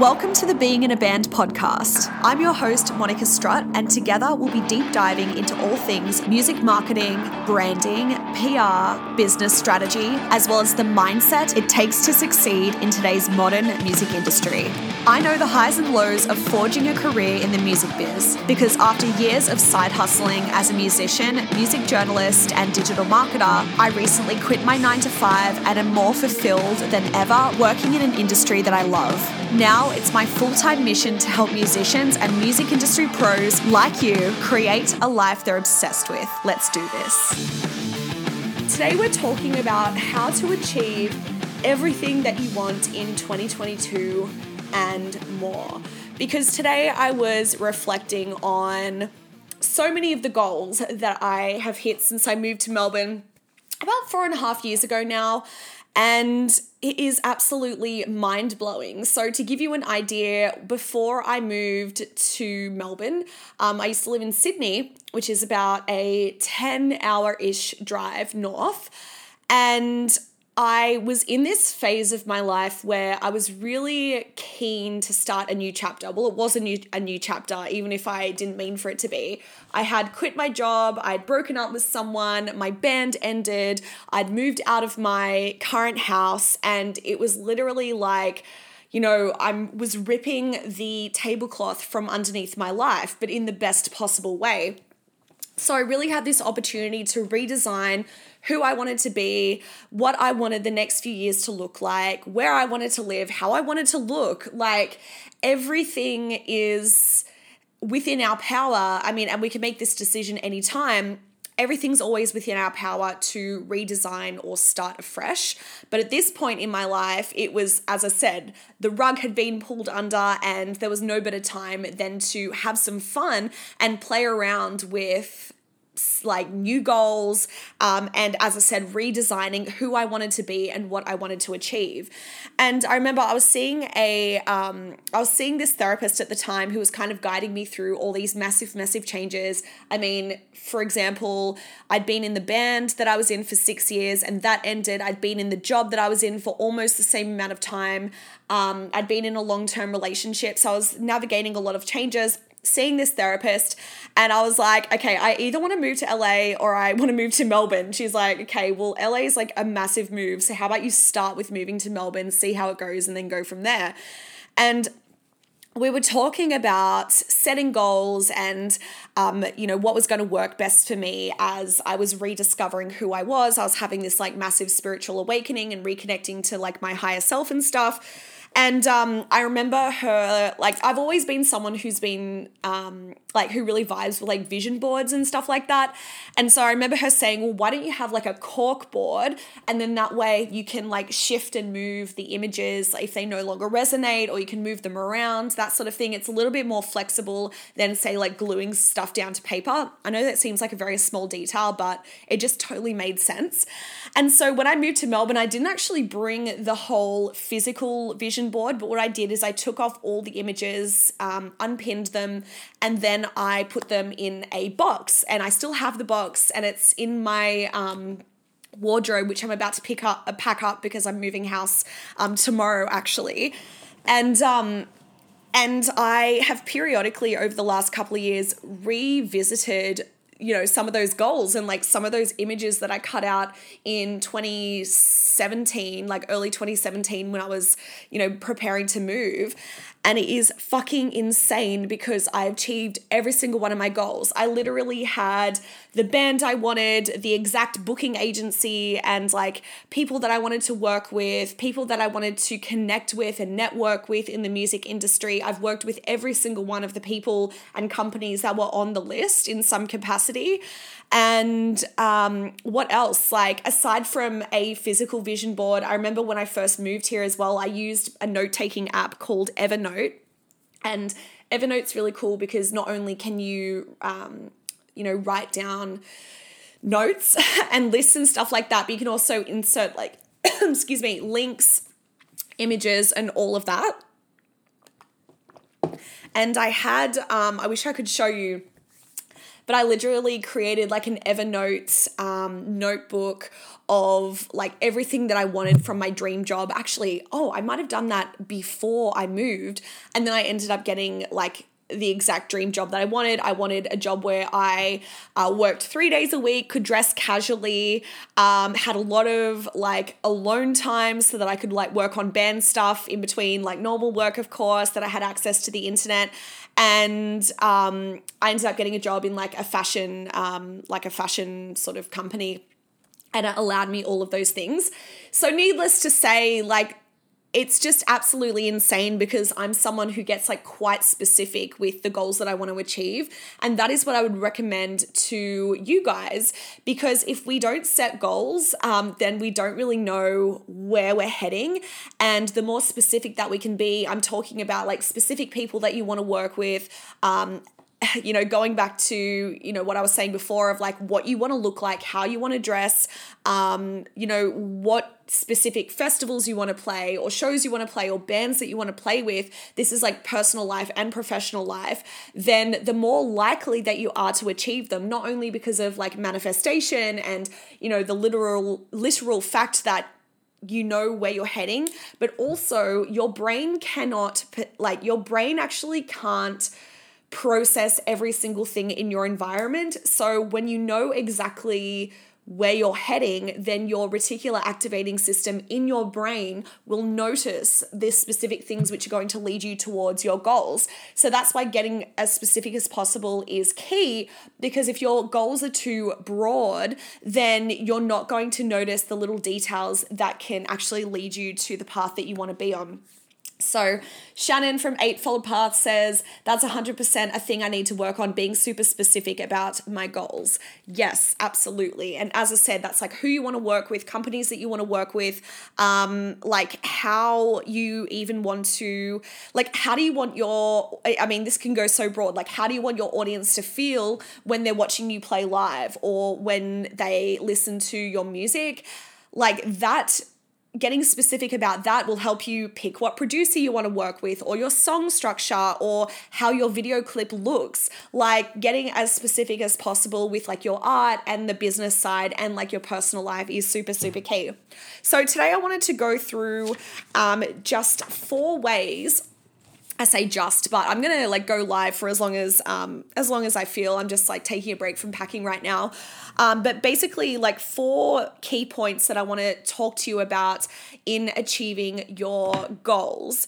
Welcome to the Being in a Band podcast. I'm your host, Monica Strutt, and together we'll be deep diving into all things music marketing, branding, PR, business strategy, as well as the mindset it takes to succeed in today's modern music industry. I know the highs and lows of forging a career in the music biz because after years of side hustling as a musician, music journalist, and digital marketer, I recently quit my 9 to 5 and am more fulfilled than ever working in an industry that I love. Now it's my full time mission to help musicians and music industry pros like you create a life they're obsessed with. Let's do this. Today, we're talking about how to achieve everything that you want in 2022 and more. Because today I was reflecting on so many of the goals that I have hit since I moved to Melbourne about four and a half years ago now. And it is absolutely mind blowing. So, to give you an idea, before I moved to Melbourne, um, I used to live in Sydney, which is about a 10 hour ish drive north. And I was in this phase of my life where I was really keen to start a new chapter. Well, it was a new a new chapter, even if I didn't mean for it to be. I had quit my job, I'd broken up with someone, my band ended, I'd moved out of my current house, and it was literally like you know, I was ripping the tablecloth from underneath my life, but in the best possible way. So I really had this opportunity to redesign who I wanted to be, what I wanted the next few years to look like, where I wanted to live, how I wanted to look. Like everything is within our power. I mean, and we can make this decision anytime. Everything's always within our power to redesign or start afresh. But at this point in my life, it was, as I said, the rug had been pulled under, and there was no better time than to have some fun and play around with like new goals um, and as i said redesigning who i wanted to be and what i wanted to achieve. And i remember i was seeing a um, I was seeing this therapist at the time who was kind of guiding me through all these massive massive changes. I mean for example i'd been in the band that i was in for six years and that ended. I'd been in the job that i was in for almost the same amount of time. Um, i'd been in a long-term relationship so i was navigating a lot of changes seeing this therapist and I was like, okay, I either want to move to LA or I want to move to Melbourne. She's like, okay, well, LA is like a massive move. So how about you start with moving to Melbourne, see how it goes, and then go from there? And we were talking about setting goals and um, you know what was going to work best for me as i was rediscovering who i was i was having this like massive spiritual awakening and reconnecting to like my higher self and stuff and um, I remember her, like, I've always been someone who's been, um, like, who really vibes with, like, vision boards and stuff like that. And so I remember her saying, well, why don't you have, like, a cork board? And then that way you can, like, shift and move the images if they no longer resonate, or you can move them around, that sort of thing. It's a little bit more flexible than, say, like, gluing stuff down to paper. I know that seems like a very small detail, but it just totally made sense. And so when I moved to Melbourne, I didn't actually bring the whole physical vision board, but what I did is I took off all the images, um, unpinned them, and then I put them in a box. And I still have the box, and it's in my um, wardrobe, which I'm about to pick up, uh, pack up because I'm moving house um, tomorrow, actually. And um, and I have periodically over the last couple of years revisited you know some of those goals and like some of those images that I cut out in 2017 like early 2017 when I was you know preparing to move and it is fucking insane because I achieved every single one of my goals. I literally had the band I wanted, the exact booking agency, and like people that I wanted to work with, people that I wanted to connect with and network with in the music industry. I've worked with every single one of the people and companies that were on the list in some capacity. And um, what else? Like, aside from a physical vision board, I remember when I first moved here as well, I used a note taking app called Evernote. And Evernote's really cool because not only can you, um, you know, write down notes and lists and stuff like that, but you can also insert, like, excuse me, links, images, and all of that. And I had, um, I wish I could show you but I literally created like an Evernote um, notebook of like everything that I wanted from my dream job. Actually, oh, I might have done that before I moved. And then I ended up getting like the exact dream job that I wanted. I wanted a job where I uh, worked three days a week, could dress casually, um, had a lot of like alone time so that I could like work on band stuff in between like normal work, of course, that I had access to the internet. And um, I ended up getting a job in like a fashion, um, like a fashion sort of company and it allowed me all of those things. So, needless to say, like, it's just absolutely insane because I'm someone who gets like quite specific with the goals that I want to achieve. And that is what I would recommend to you guys because if we don't set goals, um, then we don't really know where we're heading. And the more specific that we can be, I'm talking about like specific people that you want to work with, um, you know, going back to, you know, what I was saying before of like what you want to look like, how you want to dress, um, you know, what specific festivals you want to play or shows you want to play or bands that you want to play with, this is like personal life and professional life, then the more likely that you are to achieve them, not only because of like manifestation and, you know, the literal literal fact that you know where you're heading, but also your brain cannot like your brain actually can't process every single thing in your environment. So when you know exactly where you're heading, then your reticular activating system in your brain will notice the specific things which are going to lead you towards your goals. So that's why getting as specific as possible is key because if your goals are too broad, then you're not going to notice the little details that can actually lead you to the path that you want to be on. So, Shannon from Eightfold Path says that's 100% a thing I need to work on being super specific about my goals. Yes, absolutely. And as I said, that's like who you want to work with, companies that you want to work with, um, like how you even want to, like, how do you want your, I mean, this can go so broad. Like, how do you want your audience to feel when they're watching you play live or when they listen to your music? Like, that getting specific about that will help you pick what producer you want to work with or your song structure or how your video clip looks. Like getting as specific as possible with like your art and the business side and like your personal life is super super key. So today i wanted to go through um, just four ways I say just, but I'm gonna like go live for as long as um, as long as I feel. I'm just like taking a break from packing right now. Um, but basically, like four key points that I want to talk to you about in achieving your goals.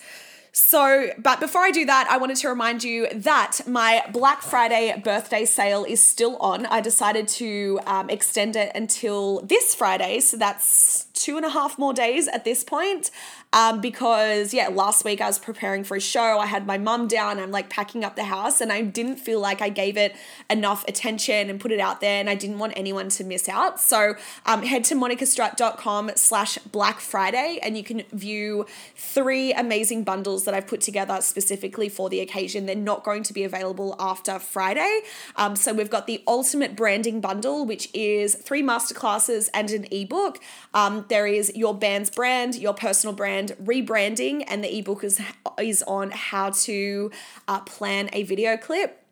So, but before I do that, I wanted to remind you that my Black Friday birthday sale is still on. I decided to um, extend it until this Friday. So that's two and a half more days at this point. Um, because yeah, last week I was preparing for a show. I had my mum down. I'm like packing up the house, and I didn't feel like I gave it enough attention and put it out there, and I didn't want anyone to miss out. So um, head to monicastrutt.com/slash Black Friday, and you can view three amazing bundles that I've put together specifically for the occasion. They're not going to be available after Friday. Um, so we've got the Ultimate Branding Bundle, which is three masterclasses and an ebook. Um, there is your band's brand, your personal brand, rebranding, and the ebook is is on how to uh, plan a video clip.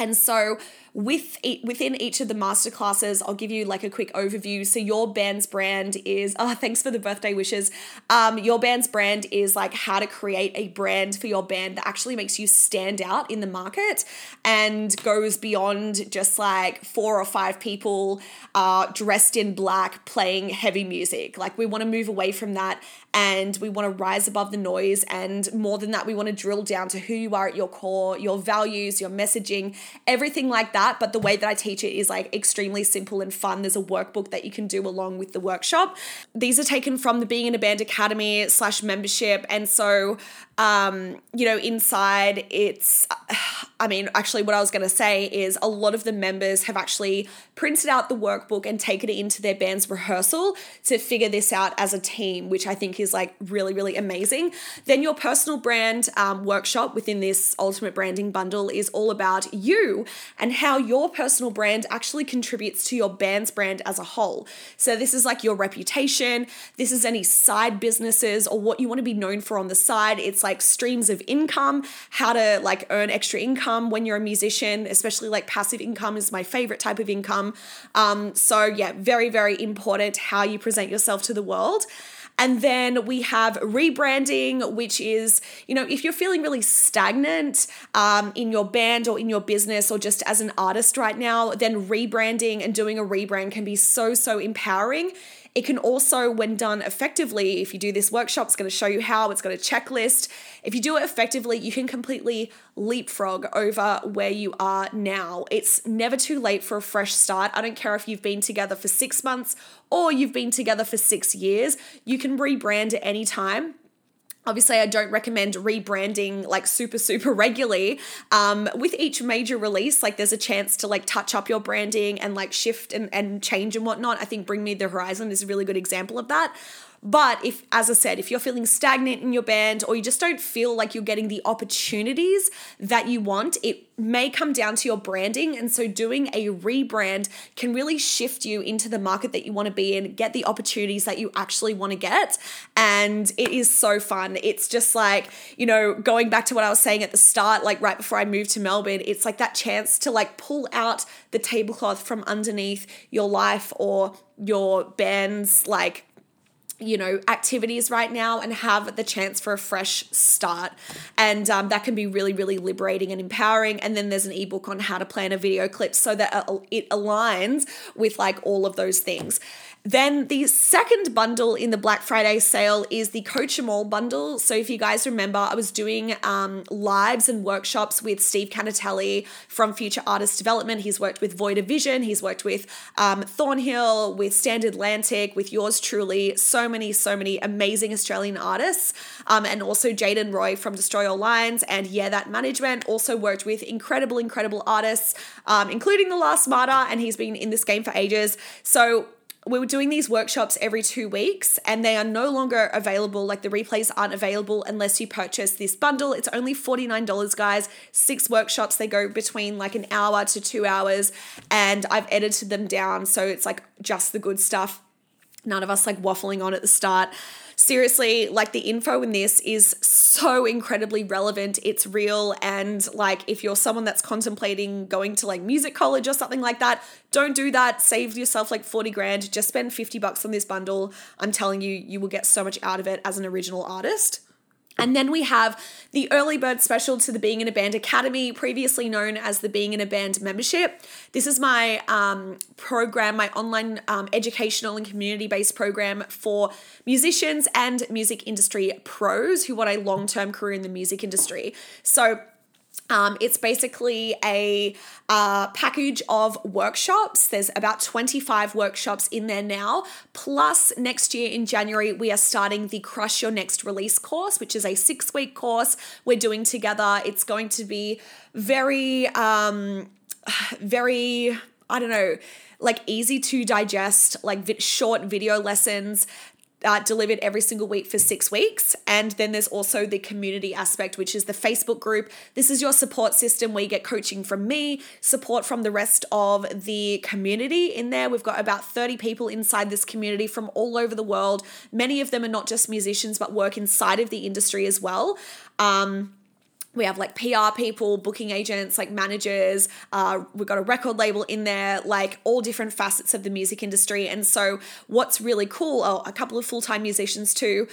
And so with within each of the masterclasses, I'll give you like a quick overview. So your band's brand is oh, thanks for the birthday wishes. Um, your band's brand is like how to create a brand for your band that actually makes you stand out in the market and goes beyond just like four or five people uh, dressed in black playing heavy music. Like we want to move away from that and we want to rise above the noise. And more than that, we want to drill down to who you are at your core, your values, your messaging, everything like that that, but the way that I teach it is like extremely simple and fun. There's a workbook that you can do along with the workshop. These are taken from the Being in a Band Academy slash membership. And so, um, you know, inside it's, I mean, actually, what I was going to say is a lot of the members have actually printed out the workbook and taken it into their band's rehearsal to figure this out as a team, which I think is like really, really amazing. Then your personal brand um, workshop within this ultimate branding bundle is all about you and how your personal brand actually contributes to your band's brand as a whole. So, this is like your reputation, this is any side businesses or what you want to be known for on the side. It's like streams of income, how to like earn extra income income when you're a musician, especially like passive income is my favorite type of income. Um, so, yeah, very, very important how you present yourself to the world. And then we have rebranding, which is, you know, if you're feeling really stagnant um, in your band or in your business or just as an artist right now, then rebranding and doing a rebrand can be so, so empowering. It can also, when done effectively, if you do this workshop, it's going to show you how, it's got a checklist. If you do it effectively, you can completely leapfrog over where you are now. It's never too late for a fresh start. I don't care if you've been together for six months or you've been together for six years, you can rebrand at any time. Obviously, I don't recommend rebranding like super, super regularly. Um, with each major release, like there's a chance to like touch up your branding and like shift and, and change and whatnot. I think Bring Me the Horizon is a really good example of that. But if, as I said, if you're feeling stagnant in your band or you just don't feel like you're getting the opportunities that you want, it may come down to your branding. And so doing a rebrand can really shift you into the market that you want to be in, get the opportunities that you actually want to get. And it is so fun. It's just like, you know, going back to what I was saying at the start, like right before I moved to Melbourne, it's like that chance to like pull out the tablecloth from underneath your life or your band's like you know activities right now and have the chance for a fresh start. And um, that can be really really liberating and empowering. And then there's an ebook on how to plan a video clip so that it aligns with like all of those things then the second bundle in the Black Friday sale is the Coach 'em All bundle. So if you guys remember, I was doing um, lives and workshops with Steve Canatelli from Future Artist Development. He's worked with Void of Vision. He's worked with um, Thornhill, with Stand Atlantic, with yours truly. So many, so many amazing Australian artists. Um, and also Jaden Roy from Destroy All Lines and Yeah That Management. Also worked with incredible, incredible artists, um, including The Last Martyr. And he's been in this game for ages. So we were doing these workshops every two weeks and they are no longer available. Like the replays aren't available unless you purchase this bundle. It's only $49 guys. Six workshops they go between like an hour to two hours and i've edited them down so it's like just the good stuff. None of us like waffling on at the start seriously, like the info in this is so incredibly relevant. It's real. And like, if you're someone that's contemplating going to like music college or something like that, don't do that. Save yourself like 40 grand. Just spend 50 bucks on this bundle. I'm telling you, you will get so much out of it as an original artist. And then we have the early bird special to the Being in a Band Academy, previously known as the Being in a Band membership. This is my um, program, my online um, educational and community based program for musicians and music industry pros who want a long term career in the music industry. So, um, it's basically a uh, package of workshops. There's about 25 workshops in there now. Plus, next year in January, we are starting the Crush Your Next Release course, which is a six week course we're doing together. It's going to be very, um, very, I don't know, like easy to digest, like short video lessons uh, delivered every single week for six weeks. And then there's also the community aspect, which is the Facebook group. This is your support system where you get coaching from me, support from the rest of the community in there. We've got about 30 people inside this community from all over the world. Many of them are not just musicians, but work inside of the industry as well. Um, we have like PR people, booking agents, like managers. Uh, we've got a record label in there, like all different facets of the music industry. And so, what's really cool, oh, a couple of full time musicians too.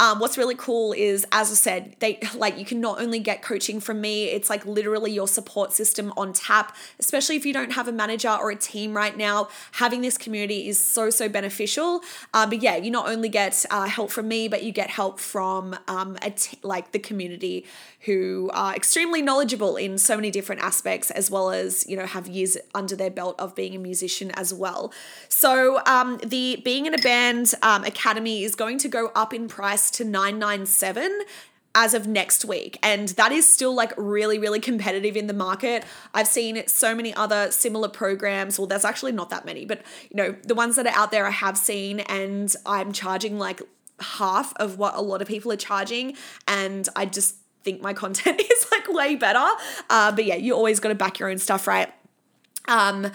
Um, what's really cool is, as I said, they like you can not only get coaching from me, it's like literally your support system on tap, especially if you don't have a manager or a team right now. Having this community is so, so beneficial. Uh, but yeah, you not only get uh, help from me, but you get help from um, a t- like the community who are extremely knowledgeable in so many different aspects, as well as, you know, have years under their belt of being a musician as well. So um, the Being in a Band um, Academy is going to go up in price to 997 as of next week. And that is still like really, really competitive in the market. I've seen so many other similar programs. Well, there's actually not that many, but you know, the ones that are out there I have seen, and I'm charging like half of what a lot of people are charging. And I just think my content is like way better. Uh, but yeah, you always got to back your own stuff, right? Um,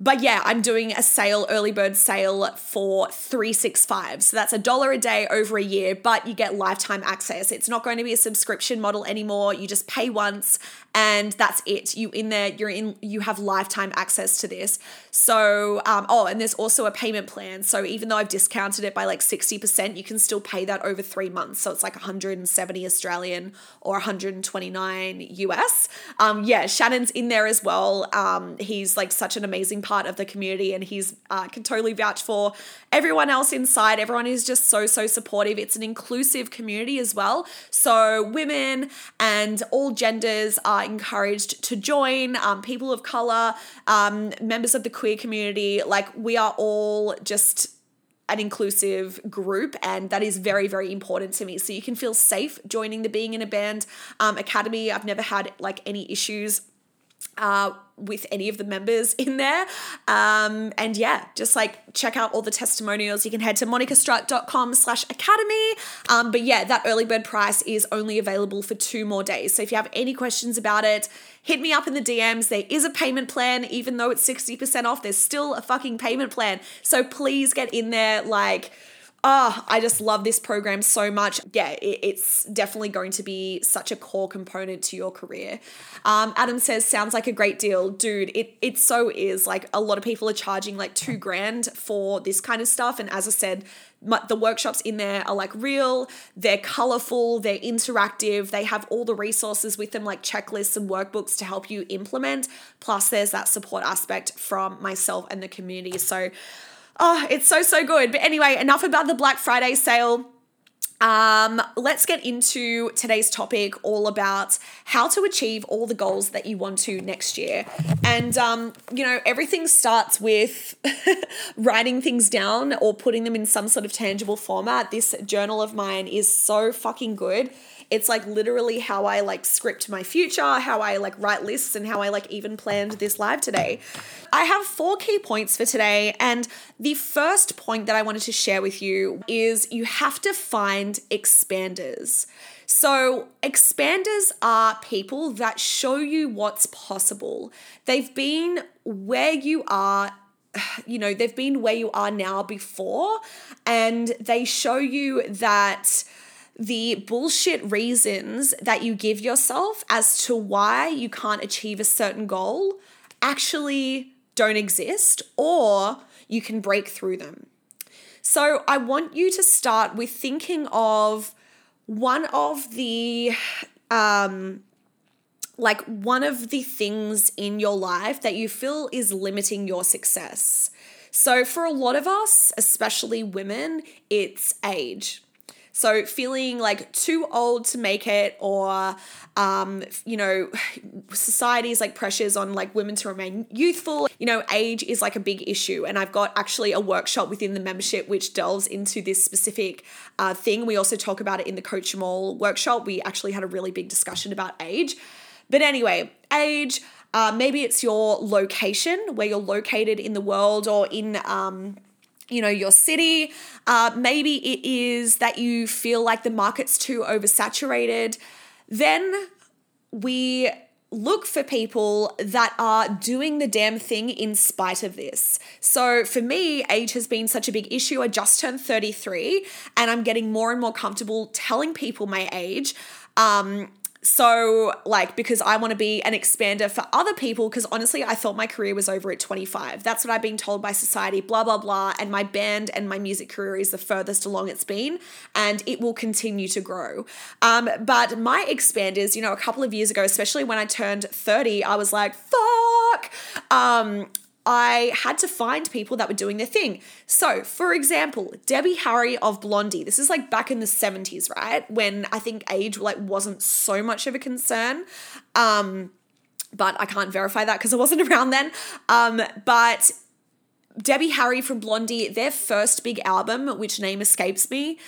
but yeah, I'm doing a sale, early bird sale for 365. So that's a dollar a day over a year, but you get lifetime access. It's not going to be a subscription model anymore. You just pay once and that's it. You in there, you're in, you have lifetime access to this. So, um, oh, and there's also a payment plan. So even though I've discounted it by like 60%, you can still pay that over three months. So it's like 170 Australian or 129 US. Um, yeah, Shannon's in there as well. Um, he's like such an amazing part of the community and he's uh, can totally vouch for everyone else inside. Everyone is just so, so supportive. It's an inclusive community as well. So women and all genders are encouraged to join, um, people of color, um, members of the queer community. Like we are all just an inclusive group, and that is very, very important to me. So you can feel safe joining the Being in a Band um, Academy. I've never had like any issues uh, with any of the members in there. Um, and yeah, just like check out all the testimonials. You can head to monicastrutt.com slash academy. Um, but yeah, that early bird price is only available for two more days. So if you have any questions about it, hit me up in the DMs. There is a payment plan, even though it's 60% off, there's still a fucking payment plan. So please get in there. Like, Oh, I just love this program so much. Yeah, it's definitely going to be such a core component to your career. Um, Adam says, sounds like a great deal. Dude, it, it so is. Like, a lot of people are charging like two grand for this kind of stuff. And as I said, the workshops in there are like real, they're colorful, they're interactive, they have all the resources with them, like checklists and workbooks to help you implement. Plus, there's that support aspect from myself and the community. So, Oh, it's so, so good. But anyway, enough about the Black Friday sale. Um, let's get into today's topic all about how to achieve all the goals that you want to next year. And, um, you know, everything starts with writing things down or putting them in some sort of tangible format. This journal of mine is so fucking good it's like literally how I like script my future, how I like write lists, and how I like even planned this live today. I have four key points for today. And the first point that I wanted to share with you is you have to find expanders. So, expanders are people that show you what's possible. They've been where you are you know, they've been where you are now before, and they show you that the bullshit reasons that you give yourself as to why you can't achieve a certain goal actually don't exist or you can break through them. So I want you to start with thinking of one of the um like one of the things in your life that you feel is limiting your success. So for a lot of us, especially women, it's age. So feeling like too old to make it, or um, you know, society's like pressures on like women to remain youthful. You know, age is like a big issue, and I've got actually a workshop within the membership which delves into this specific uh, thing. We also talk about it in the Coach 'em All workshop. We actually had a really big discussion about age. But anyway, age. Uh, maybe it's your location, where you're located in the world, or in um, you know, your city. Uh, maybe it is that you feel like the market's too oversaturated. Then we look for people that are doing the damn thing in spite of this. So for me, age has been such a big issue. I just turned 33 and I'm getting more and more comfortable telling people my age. Um, so like because I want to be an expander for other people because honestly I thought my career was over at 25. That's what I've been told by society blah blah blah and my band and my music career is the furthest along it's been and it will continue to grow. Um but my expanders, you know, a couple of years ago, especially when I turned 30, I was like fuck. Um I had to find people that were doing their thing. So, for example, Debbie Harry of Blondie. This is like back in the 70s, right? When I think age like wasn't so much of a concern. Um but I can't verify that because I wasn't around then. Um but Debbie Harry from Blondie, their first big album, which name escapes me,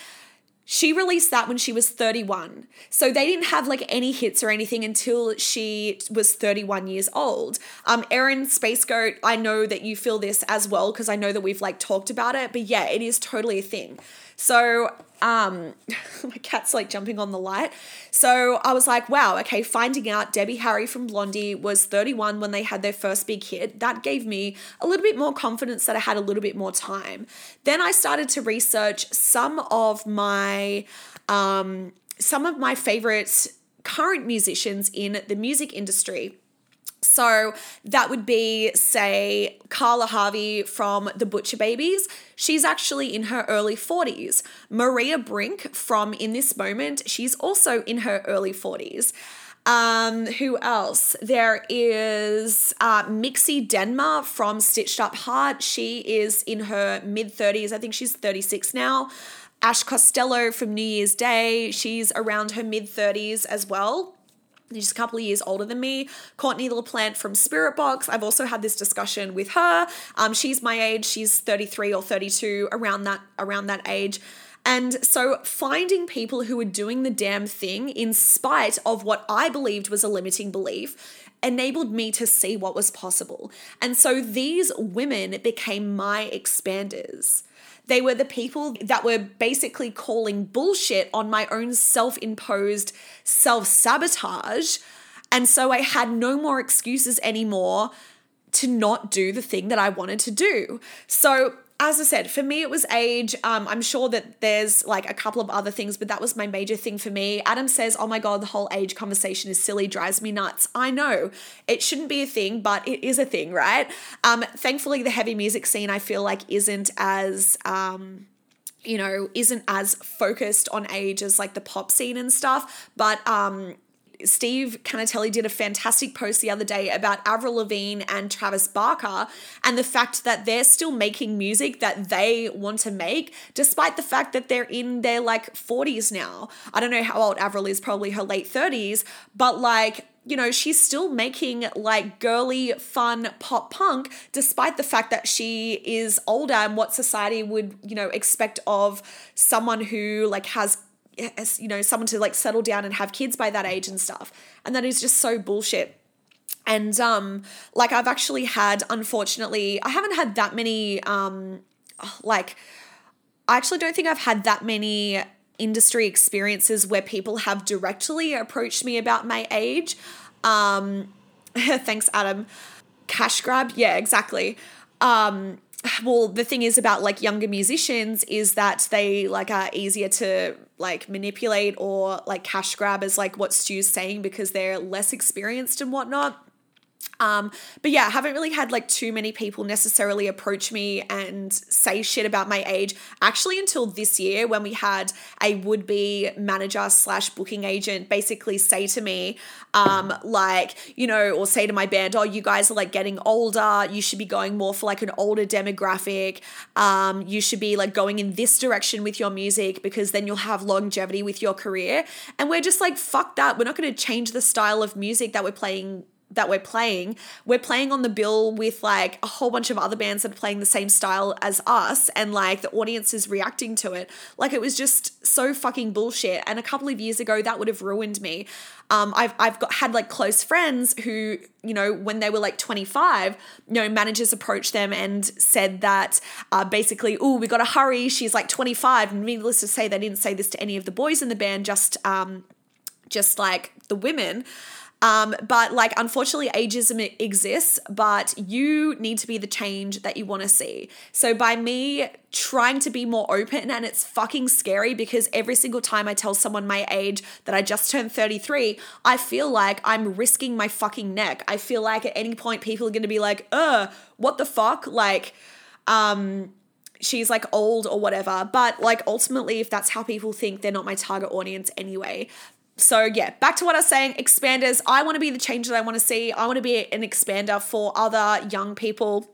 she released that when she was 31. So they didn't have like any hits or anything until she was 31 years old. Um, Erin Space Goat, I know that you feel this as well because I know that we've like talked about it, but yeah, it is totally a thing. So, um, my cat's like jumping on the light. So I was like, wow, okay, finding out Debbie Harry from Blondie was 31 when they had their first big hit, that gave me a little bit more confidence that I had a little bit more time. Then I started to research some of my, um, some of my favorite current musicians in the music industry. So that would be, say, Carla Harvey from the Butcher Babies. She's actually in her early 40s. Maria Brink from In This Moment, she's also in her early 40s. Um, who else? There is uh, Mixi Demner from Stitched Up Heart. She is in her mid 30s. I think she's 36 now. Ash Costello from New Year's Day. She's around her mid 30s as well just a couple of years older than me. Courtney LaPlante from Spiritbox. I've also had this discussion with her. Um, she's my age. She's 33 or 32, around that around that age. And so finding people who are doing the damn thing in spite of what I believed was a limiting belief enabled me to see what was possible. And so these women became my expanders. They were the people that were basically calling bullshit on my own self imposed self sabotage. And so I had no more excuses anymore to not do the thing that I wanted to do. So as I said, for me, it was age. Um, I'm sure that there's like a couple of other things, but that was my major thing for me. Adam says, Oh my God, the whole age conversation is silly, drives me nuts. I know it shouldn't be a thing, but it is a thing, right? Um, thankfully, the heavy music scene, I feel like, isn't as. Um, you know, isn't as focused on age as like the pop scene and stuff. But um, Steve Canatelli did a fantastic post the other day about Avril Lavigne and Travis Barker and the fact that they're still making music that they want to make, despite the fact that they're in their like 40s now. I don't know how old Avril is, probably her late 30s, but like, you know, she's still making like girly, fun pop punk, despite the fact that she is older and what society would, you know, expect of someone who like has as you know someone to like settle down and have kids by that age and stuff. And that is just so bullshit. And um like i've actually had unfortunately i haven't had that many um like i actually don't think i've had that many industry experiences where people have directly approached me about my age. Um thanks adam. Cash grab? Yeah exactly. Um well the thing is about like younger musicians is that they like are easier to like manipulate or like cash grab as like what stu's saying because they're less experienced and whatnot um, but yeah, I haven't really had like too many people necessarily approach me and say shit about my age. Actually, until this year, when we had a would be manager slash booking agent basically say to me, um, like, you know, or say to my band, oh, you guys are like getting older. You should be going more for like an older demographic. Um, you should be like going in this direction with your music because then you'll have longevity with your career. And we're just like, fuck that. We're not going to change the style of music that we're playing that we're playing, we're playing on the bill with like a whole bunch of other bands that are playing the same style as us, and like the audience is reacting to it. Like it was just so fucking bullshit. And a couple of years ago, that would have ruined me. Um, I've I've got had like close friends who you know when they were like 25, you know managers approached them and said that uh, basically, oh, we got to hurry. She's like 25, and needless to say, they didn't say this to any of the boys in the band, just um, just like the women. Um, but like, unfortunately, ageism exists, but you need to be the change that you want to see. So by me trying to be more open, and it's fucking scary because every single time I tell someone my age that I just turned 33, I feel like I'm risking my fucking neck. I feel like at any point people are going to be like, uh, what the fuck? Like, um, she's like old or whatever. But like ultimately, if that's how people think, they're not my target audience anyway so yeah, back to what I was saying, expanders. I want to be the change that I want to see. I want to be an expander for other young people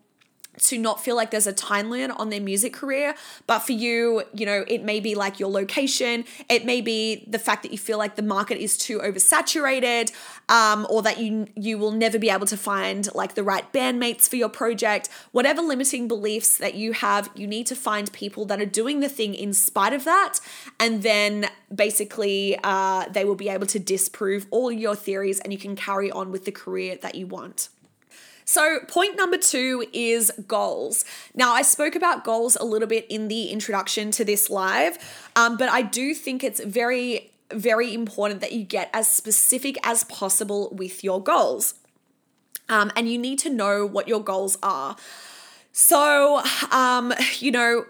to not feel like there's a time on their music career. But for you, you know, it may be like your location, it may be the fact that you feel like the market is too oversaturated, um, or that you you will never be able to find like the right bandmates for your project. Whatever limiting beliefs that you have, you need to find people that are doing the thing in spite of that, and then basically uh, they will be able to disprove all your theories, and you can carry on with the career that you want. So, point number two is goals. Now, I spoke about goals a little bit in the introduction to this live, um, but I do think it's very, very important that you get as specific as possible with your goals. Um, and you need to know what your goals are. So, um, you know,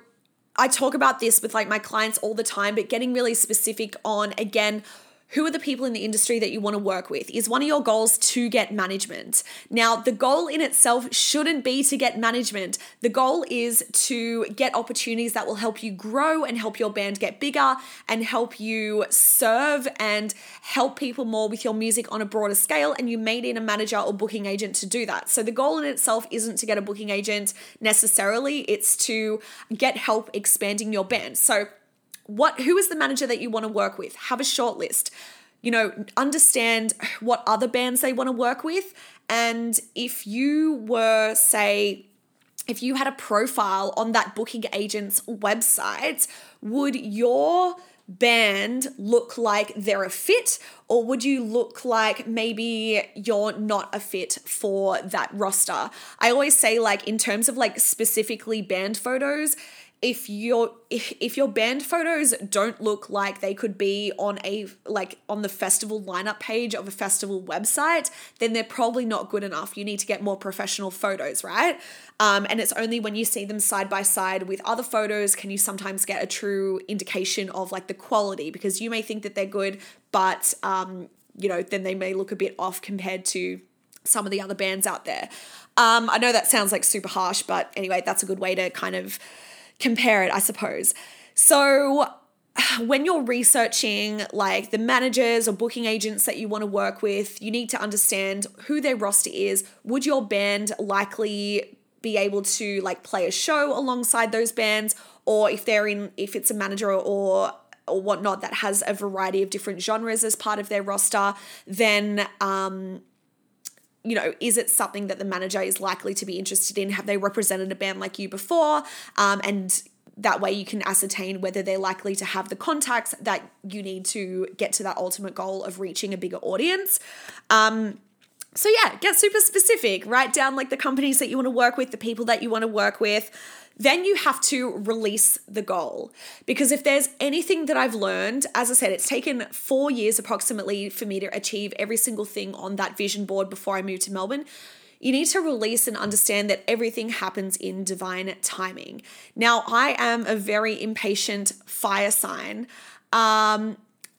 I talk about this with like my clients all the time, but getting really specific on again, who are the people in the industry that you want to work with? Is one of your goals to get management? Now, the goal in itself shouldn't be to get management. The goal is to get opportunities that will help you grow and help your band get bigger and help you serve and help people more with your music on a broader scale. And you may need a manager or booking agent to do that. So, the goal in itself isn't to get a booking agent necessarily, it's to get help expanding your band. So, what who is the manager that you want to work with? Have a short list. You know understand what other bands they want to work with. And if you were say if you had a profile on that booking agent's website would your band look like they're a fit? Or would you look like maybe you're not a fit for that roster? I always say like in terms of like specifically band photos if your if, if your band photos don't look like they could be on a like on the festival lineup page of a festival website then they're probably not good enough. You need to get more professional photos right? Um, and it's only when you see them side by side with other photos can you sometimes get a true indication of like the quality because you may think that they're good but um, you know then they may look a bit off compared to some of the other bands out there. Um, i know that sounds like super harsh but anyway that's a good way to kind of compare it, I suppose. So, when you're researching like the managers or booking agents that you want to work with, you need to understand who their roster is. Would your band likely be able to like play a show alongside those bands or if they're in if it's a manager or or whatnot that has a variety of different genres as part of their roster, then um, you know, is it something that the manager is likely to be interested in? Have they represented a band like you before? Um, and that way you can ascertain whether they're likely to have the contacts that you need to get to that ultimate goal of reaching a bigger audience. Um, so yeah, get super specific. Write down like the companies that you want to work with, the people that you want to work with. Then you have to release the goal. Because if there's anything that I've learned, as I said, it's taken four years approximately for me to achieve every single thing on that vision board before I moved to Melbourne. You need to release and understand that everything happens in divine timing. Now, I am a very impatient fire sign. Um,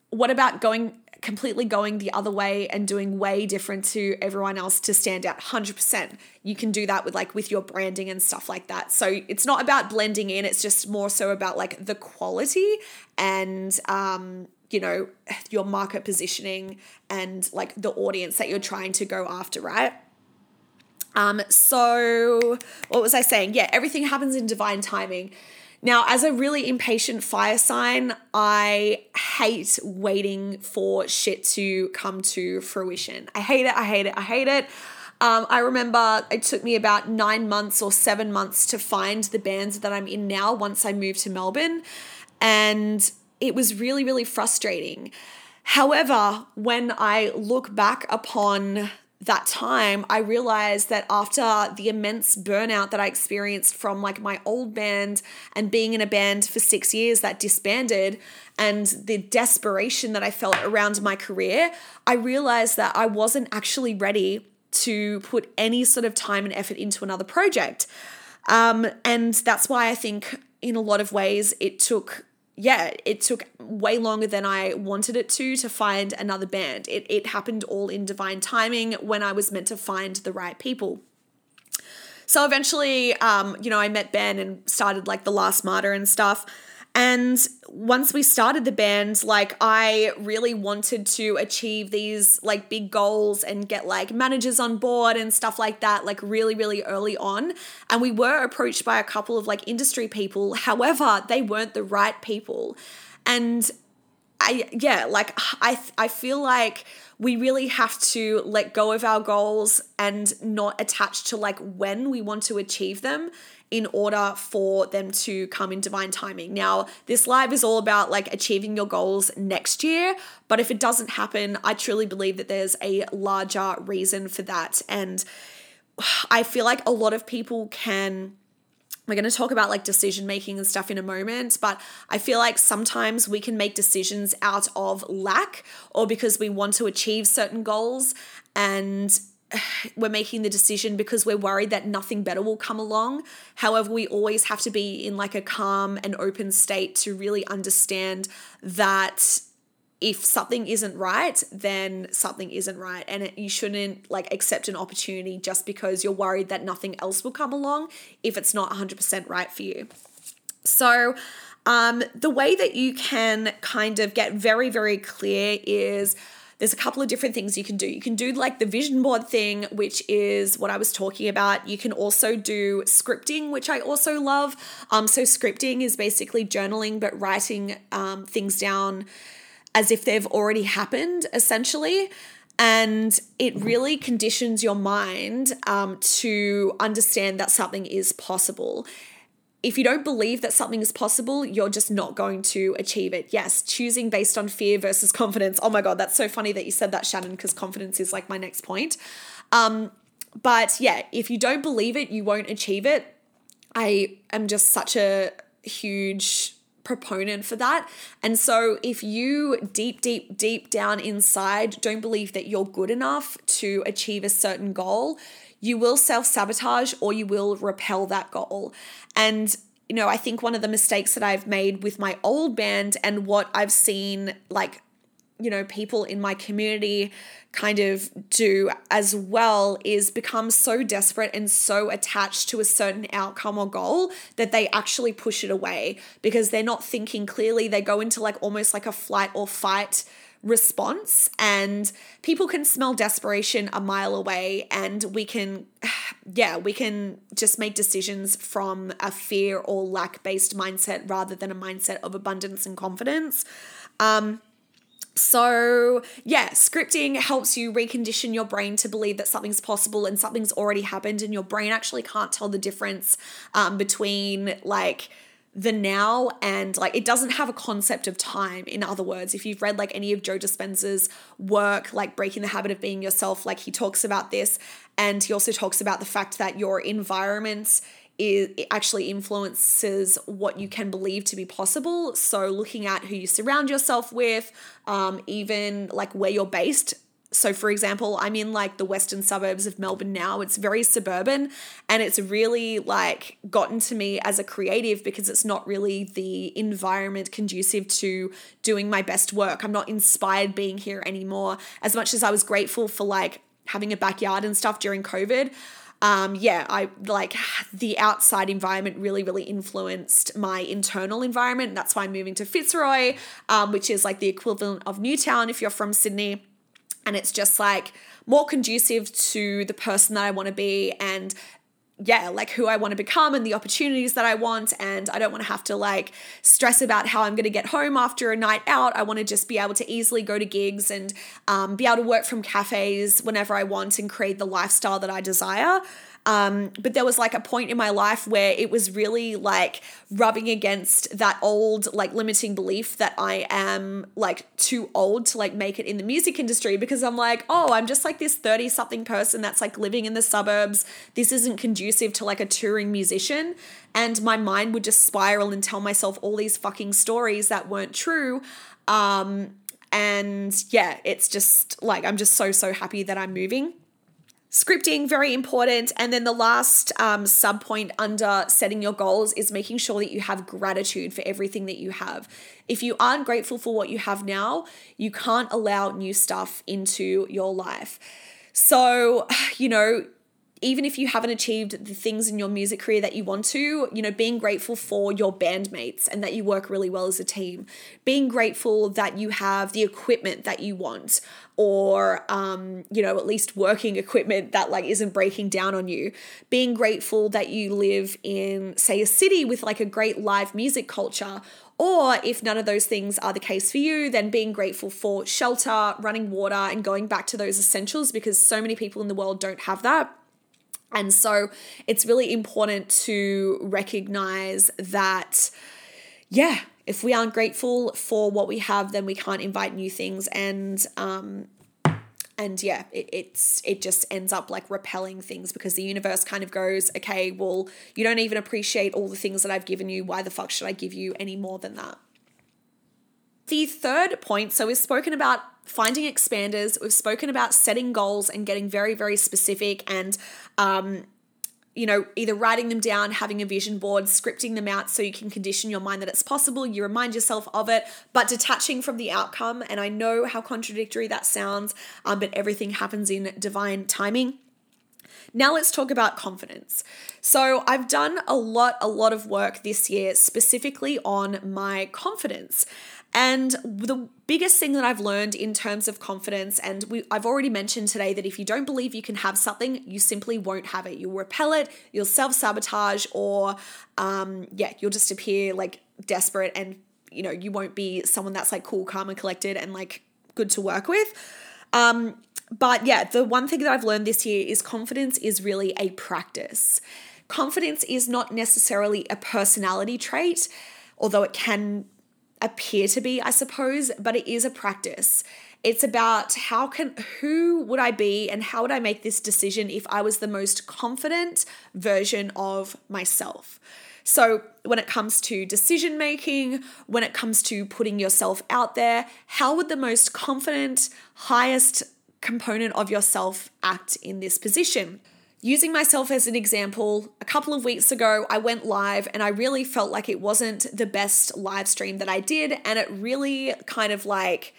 what about going completely going the other way and doing way different to everyone else to stand out. 100% you can do that with like with your branding and stuff like that. So it's not about blending in. It's just more so about like the quality and um you know your market positioning and like the audience that you're trying to go after right? Um so what was i saying? Yeah everything happens in divine timing now, as a really impatient fire sign, I hate waiting for shit to come to fruition. I hate it. I hate it. I hate it. Um, I remember it took me about nine months or seven months to find the bands that I'm in now once I moved to Melbourne. And it was really, really frustrating. However, when I look back upon that time, I realized that after the immense burnout that I experienced from like my old band and being in a band for six years that disbanded and the desperation that I felt around my career, I realized that I wasn't actually ready to put any sort of time and effort into another project. Um, and that's why I think in a lot of ways it took yeah, it took way longer than I wanted it to to find another band. It, it happened all in divine timing when I was meant to find the right people. So eventually, um, you know, I met Ben and started like The Last Martyr and stuff. And once we started the band, like I really wanted to achieve these like big goals and get like managers on board and stuff like that, like really, really early on. And we were approached by a couple of like industry people. However, they weren't the right people. And I, yeah, like I, I feel like we really have to let go of our goals and not attach to like when we want to achieve them in order for them to come in divine timing. Now, this live is all about like achieving your goals next year, but if it doesn't happen, I truly believe that there's a larger reason for that. And I feel like a lot of people can we're going to talk about like decision making and stuff in a moment, but I feel like sometimes we can make decisions out of lack or because we want to achieve certain goals and we're making the decision because we're worried that nothing better will come along. However, we always have to be in like a calm and open state to really understand that if something isn't right, then something isn't right. And it, you shouldn't like accept an opportunity just because you're worried that nothing else will come along if it's not 100% right for you. So, um, the way that you can kind of get very, very clear is there's a couple of different things you can do. You can do like the vision board thing, which is what I was talking about. You can also do scripting, which I also love. Um, so, scripting is basically journaling, but writing um, things down as if they've already happened, essentially. And it really conditions your mind um, to understand that something is possible. If you don't believe that something is possible, you're just not going to achieve it. Yes, choosing based on fear versus confidence. Oh my God, that's so funny that you said that, Shannon, because confidence is like my next point. Um, but yeah, if you don't believe it, you won't achieve it. I am just such a huge proponent for that. And so if you deep, deep, deep down inside don't believe that you're good enough to achieve a certain goal, you will self sabotage or you will repel that goal. And you know, I think one of the mistakes that I've made with my old band and what I've seen like you know, people in my community kind of do as well is become so desperate and so attached to a certain outcome or goal that they actually push it away because they're not thinking clearly. They go into like almost like a flight or fight response and people can smell desperation a mile away and we can yeah we can just make decisions from a fear or lack based mindset rather than a mindset of abundance and confidence. Um so, yeah, scripting helps you recondition your brain to believe that something's possible and something's already happened, and your brain actually can't tell the difference um, between like the now and like it doesn't have a concept of time in other words if you've read like any of joe dispenza's work like breaking the habit of being yourself like he talks about this and he also talks about the fact that your environment is, actually influences what you can believe to be possible. So, looking at who you surround yourself with, um, even like where you're based. So, for example, I'm in like the western suburbs of Melbourne now. It's very suburban and it's really like gotten to me as a creative because it's not really the environment conducive to doing my best work. I'm not inspired being here anymore. As much as I was grateful for like having a backyard and stuff during COVID, um, yeah, I like the outside environment really, really influenced my internal environment. That's why I'm moving to Fitzroy, um, which is like the equivalent of Newtown if you're from Sydney. And it's just like more conducive to the person that I want to be and yeah, like who I want to become and the opportunities that I want. And I don't want to have to like stress about how I'm going to get home after a night out. I want to just be able to easily go to gigs and um, be able to work from cafes whenever I want and create the lifestyle that I desire. Um, but there was like a point in my life where it was really like rubbing against that old like limiting belief that I am like too old to like make it in the music industry because I'm like, oh, I'm just like this 30 something person that's like living in the suburbs. This isn't conducive to like a touring musician. And my mind would just spiral and tell myself all these fucking stories that weren't true. Um, and yeah, it's just like, I'm just so, so happy that I'm moving. Scripting, very important. And then the last um, sub point under setting your goals is making sure that you have gratitude for everything that you have. If you aren't grateful for what you have now, you can't allow new stuff into your life. So, you know, even if you haven't achieved the things in your music career that you want to, you know, being grateful for your bandmates and that you work really well as a team, being grateful that you have the equipment that you want or um, you know, at least working equipment that like isn't breaking down on you, being grateful that you live in say a city with like a great live music culture or if none of those things are the case for you, then being grateful for shelter, running water, and going back to those essentials because so many people in the world don't have that. And so it's really important to recognize that, yeah, if we aren't grateful for what we have, then we can't invite new things. And, um, and yeah, it, it's it just ends up like repelling things because the universe kind of goes, okay, well, you don't even appreciate all the things that I've given you. Why the fuck should I give you any more than that? The third point, so we've spoken about finding expanders, we've spoken about setting goals and getting very, very specific and um, you know, either writing them down, having a vision board, scripting them out so you can condition your mind that it's possible, you remind yourself of it, but detaching from the outcome. And I know how contradictory that sounds, um, but everything happens in divine timing. Now let's talk about confidence. So I've done a lot, a lot of work this year specifically on my confidence. And the biggest thing that I've learned in terms of confidence, and we, I've already mentioned today that if you don't believe you can have something, you simply won't have it. You'll repel it, you'll self sabotage, or um, yeah, you'll just appear like desperate and you know, you won't be someone that's like cool, calm, and collected and like good to work with. Um, but yeah, the one thing that I've learned this year is confidence is really a practice. Confidence is not necessarily a personality trait, although it can appear to be, I suppose, but it is a practice. It's about how can who would I be and how would I make this decision if I was the most confident version of myself. So, when it comes to decision making, when it comes to putting yourself out there, how would the most confident, highest component of yourself act in this position? Using myself as an example, a couple of weeks ago, I went live and I really felt like it wasn't the best live stream that I did. And it really kind of like,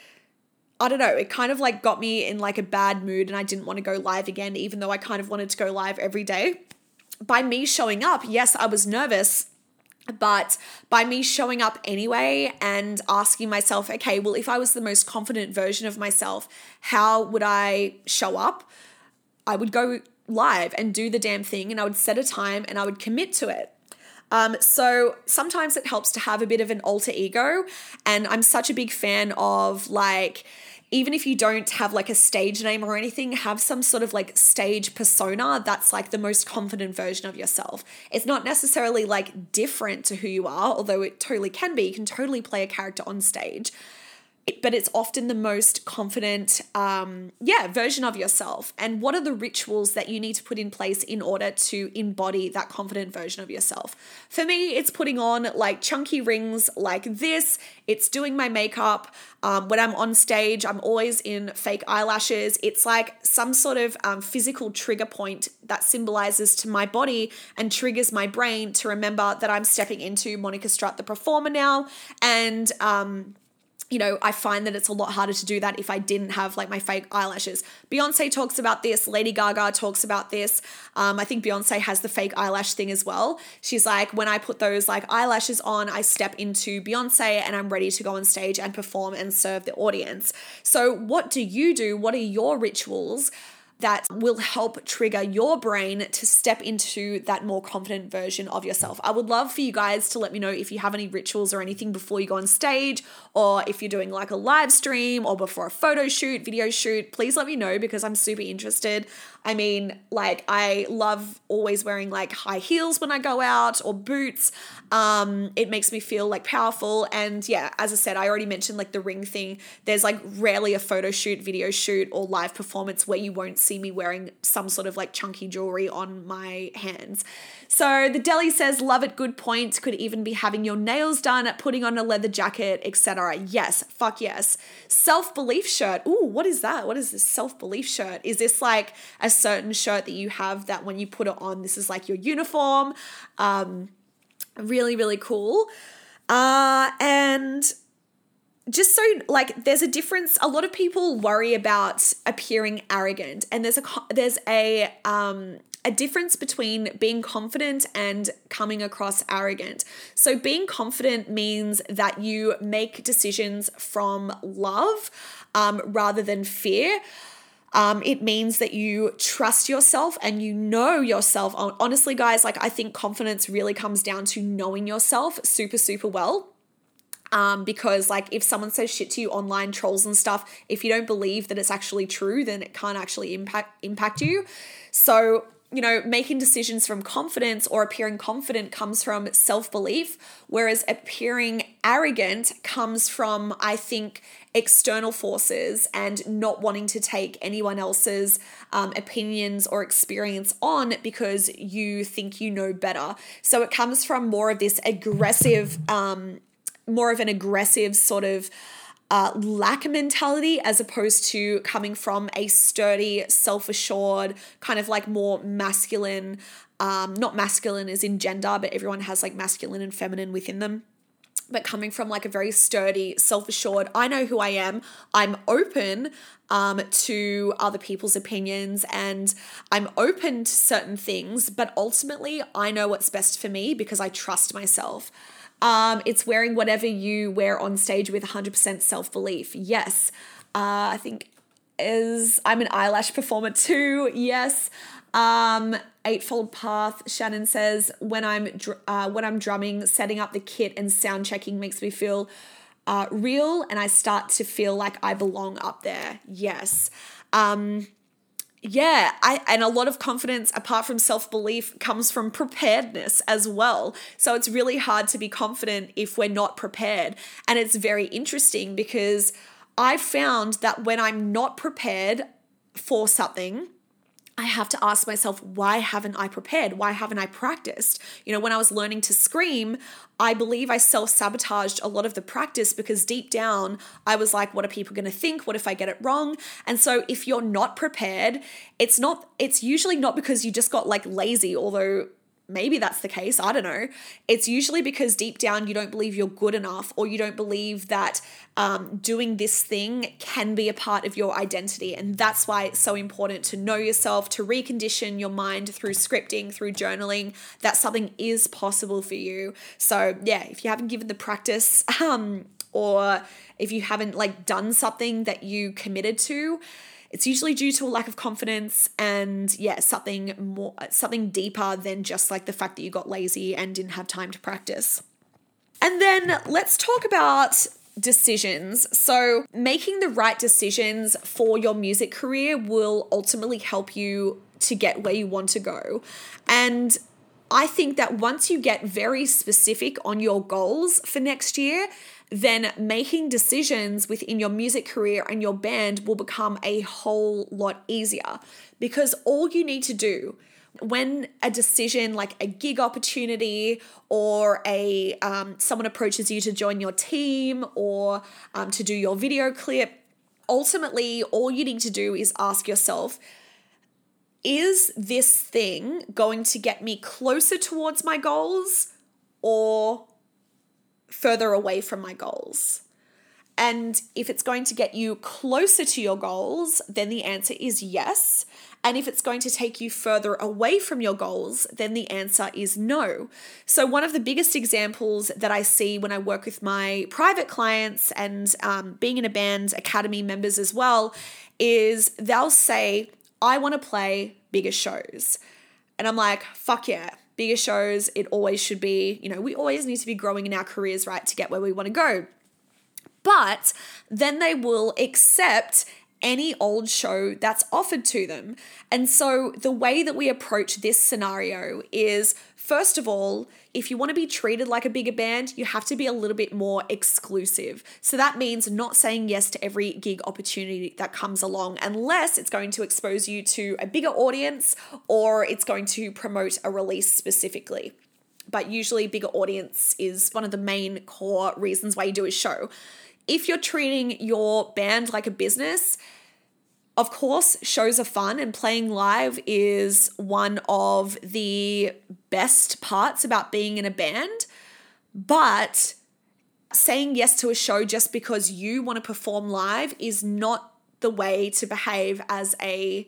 I don't know, it kind of like got me in like a bad mood and I didn't want to go live again, even though I kind of wanted to go live every day. By me showing up, yes, I was nervous, but by me showing up anyway and asking myself, okay, well, if I was the most confident version of myself, how would I show up? I would go live and do the damn thing and I would set a time and I would commit to it. Um, so sometimes it helps to have a bit of an alter ego. And I'm such a big fan of like, even if you don't have like a stage name or anything, have some sort of like stage persona that's like the most confident version of yourself. It's not necessarily like different to who you are, although it totally can be. You can totally play a character on stage but it's often the most confident, um, yeah, version of yourself. And what are the rituals that you need to put in place in order to embody that confident version of yourself? For me, it's putting on like chunky rings like this. It's doing my makeup. Um, when I'm on stage, I'm always in fake eyelashes. It's like some sort of um, physical trigger point that symbolizes to my body and triggers my brain to remember that I'm stepping into Monica Strutt, the performer now. And, um, you know, I find that it's a lot harder to do that if I didn't have like my fake eyelashes. Beyonce talks about this, Lady Gaga talks about this. Um, I think Beyonce has the fake eyelash thing as well. She's like, when I put those like eyelashes on, I step into Beyonce and I'm ready to go on stage and perform and serve the audience. So, what do you do? What are your rituals? that will help trigger your brain to step into that more confident version of yourself. I would love for you guys to let me know if you have any rituals or anything before you go on stage, or if you're doing like a live stream or before a photo shoot, video shoot. Please let me know because I'm super interested. I mean, like, I love always wearing like high heels when I go out or boots. Um, it makes me feel like powerful. And yeah, as I said, I already mentioned like the ring thing. There's like rarely a photo shoot, video shoot, or live performance where you won't see me wearing some sort of like chunky jewelry on my hands. So the deli says, love it, good point. Could even be having your nails done, putting on a leather jacket, etc. All right, yes, fuck yes. Self belief shirt. Ooh, what is that? What is this self belief shirt? Is this like a certain shirt that you have that when you put it on, this is like your uniform. Um, really, really cool. Uh, and just so like there's a difference a lot of people worry about appearing arrogant and there's a there's a um a difference between being confident and coming across arrogant. So, being confident means that you make decisions from love um, rather than fear. Um, it means that you trust yourself and you know yourself. Honestly, guys, like I think confidence really comes down to knowing yourself super, super well. Um, because like if someone says shit to you online trolls and stuff if you don't believe that it's actually true then it can't actually impact impact you so you know, making decisions from confidence or appearing confident comes from self belief, whereas appearing arrogant comes from, I think, external forces and not wanting to take anyone else's um, opinions or experience on because you think you know better. So it comes from more of this aggressive, um, more of an aggressive sort of uh, lack mentality as opposed to coming from a sturdy, self assured, kind of like more masculine, um, not masculine as in gender, but everyone has like masculine and feminine within them. But coming from like a very sturdy, self assured, I know who I am, I'm open um, to other people's opinions and I'm open to certain things, but ultimately I know what's best for me because I trust myself. Um, it's wearing whatever you wear on stage with 100% self belief. Yes. Uh, I think is I'm an eyelash performer too. Yes. Um, Eightfold Path. Shannon says when I'm dr- uh, when I'm drumming, setting up the kit and sound checking makes me feel uh, real, and I start to feel like I belong up there. Yes. Um, yeah, I and a lot of confidence apart from self-belief comes from preparedness as well. So it's really hard to be confident if we're not prepared. And it's very interesting because I found that when I'm not prepared for something, I have to ask myself, why haven't I prepared? Why haven't I practiced? You know, when I was learning to scream, I believe I self sabotaged a lot of the practice because deep down I was like, what are people going to think? What if I get it wrong? And so if you're not prepared, it's not, it's usually not because you just got like lazy, although maybe that's the case. I don't know. It's usually because deep down you don't believe you're good enough or you don't believe that um, doing this thing can be a part of your identity. And that's why it's so important to know yourself, to recondition your mind through scripting, through journaling, that something is possible for you. So, yeah, if you haven't given the practice, um, or if you haven't like done something that you committed to, it's usually due to a lack of confidence and yeah, something more something deeper than just like the fact that you got lazy and didn't have time to practice. And then let's talk about decisions. So, making the right decisions for your music career will ultimately help you to get where you want to go. And I think that once you get very specific on your goals for next year, then making decisions within your music career and your band will become a whole lot easier. Because all you need to do when a decision like a gig opportunity or a um, someone approaches you to join your team or um, to do your video clip ultimately all you need to do is ask yourself is this thing going to get me closer towards my goals or further away from my goals? And if it's going to get you closer to your goals, then the answer is yes. And if it's going to take you further away from your goals, then the answer is no. So, one of the biggest examples that I see when I work with my private clients and um, being in a band academy members as well is they'll say, I want to play bigger shows. And I'm like, fuck yeah, bigger shows. It always should be, you know, we always need to be growing in our careers, right, to get where we want to go. But then they will accept any old show that's offered to them. And so the way that we approach this scenario is first of all, if you want to be treated like a bigger band, you have to be a little bit more exclusive. So that means not saying yes to every gig opportunity that comes along unless it's going to expose you to a bigger audience or it's going to promote a release specifically. But usually, bigger audience is one of the main core reasons why you do a show. If you're treating your band like a business, of course, shows are fun, and playing live is one of the best parts about being in a band. But saying yes to a show just because you want to perform live is not the way to behave as a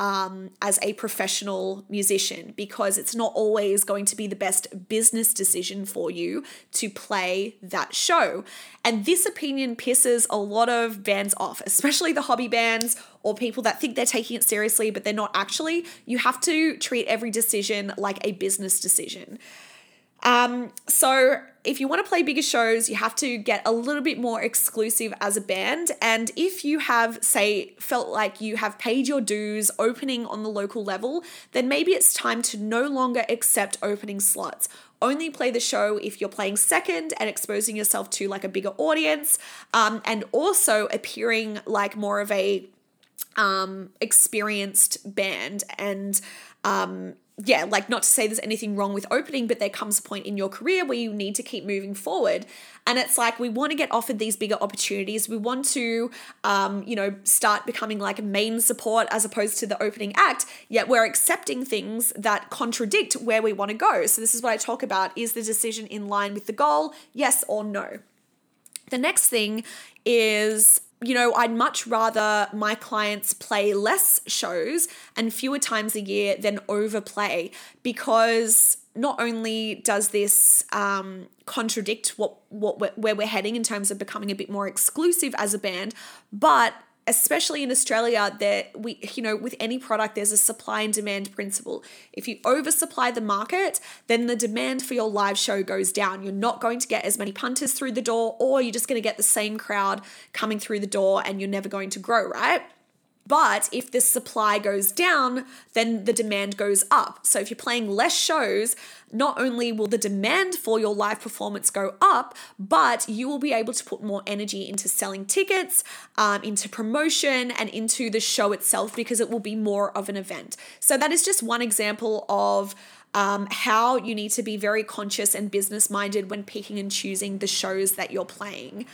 um, as a professional musician because it's not always going to be the best business decision for you to play that show. And this opinion pisses a lot of bands off, especially the hobby bands or people that think they're taking it seriously, but they're not actually. You have to treat every decision like a business decision. Um, so if you want to play bigger shows, you have to get a little bit more exclusive as a band. And if you have, say, felt like you have paid your dues opening on the local level, then maybe it's time to no longer accept opening slots. Only play the show if you're playing second and exposing yourself to like a bigger audience, um, and also appearing like more of a um, experienced band and um, yeah, like not to say there's anything wrong with opening, but there comes a point in your career where you need to keep moving forward. And it's like we want to get offered these bigger opportunities. We want to, um, you know, start becoming like a main support as opposed to the opening act, yet we're accepting things that contradict where we want to go. So, this is what I talk about is the decision in line with the goal, yes or no? The next thing is you know, I'd much rather my clients play less shows and fewer times a year than overplay because not only does this um, contradict what what where we're heading in terms of becoming a bit more exclusive as a band, but especially in Australia, that we you know with any product there's a supply and demand principle. If you oversupply the market, then the demand for your live show goes down. You're not going to get as many punters through the door, or you're just going to get the same crowd coming through the door, and you're never going to grow, right? But if the supply goes down, then the demand goes up. So if you're playing less shows, not only will the demand for your live performance go up, but you will be able to put more energy into selling tickets, um, into promotion, and into the show itself because it will be more of an event. So that is just one example of. Um, how you need to be very conscious and business minded when picking and choosing the shows that you're playing.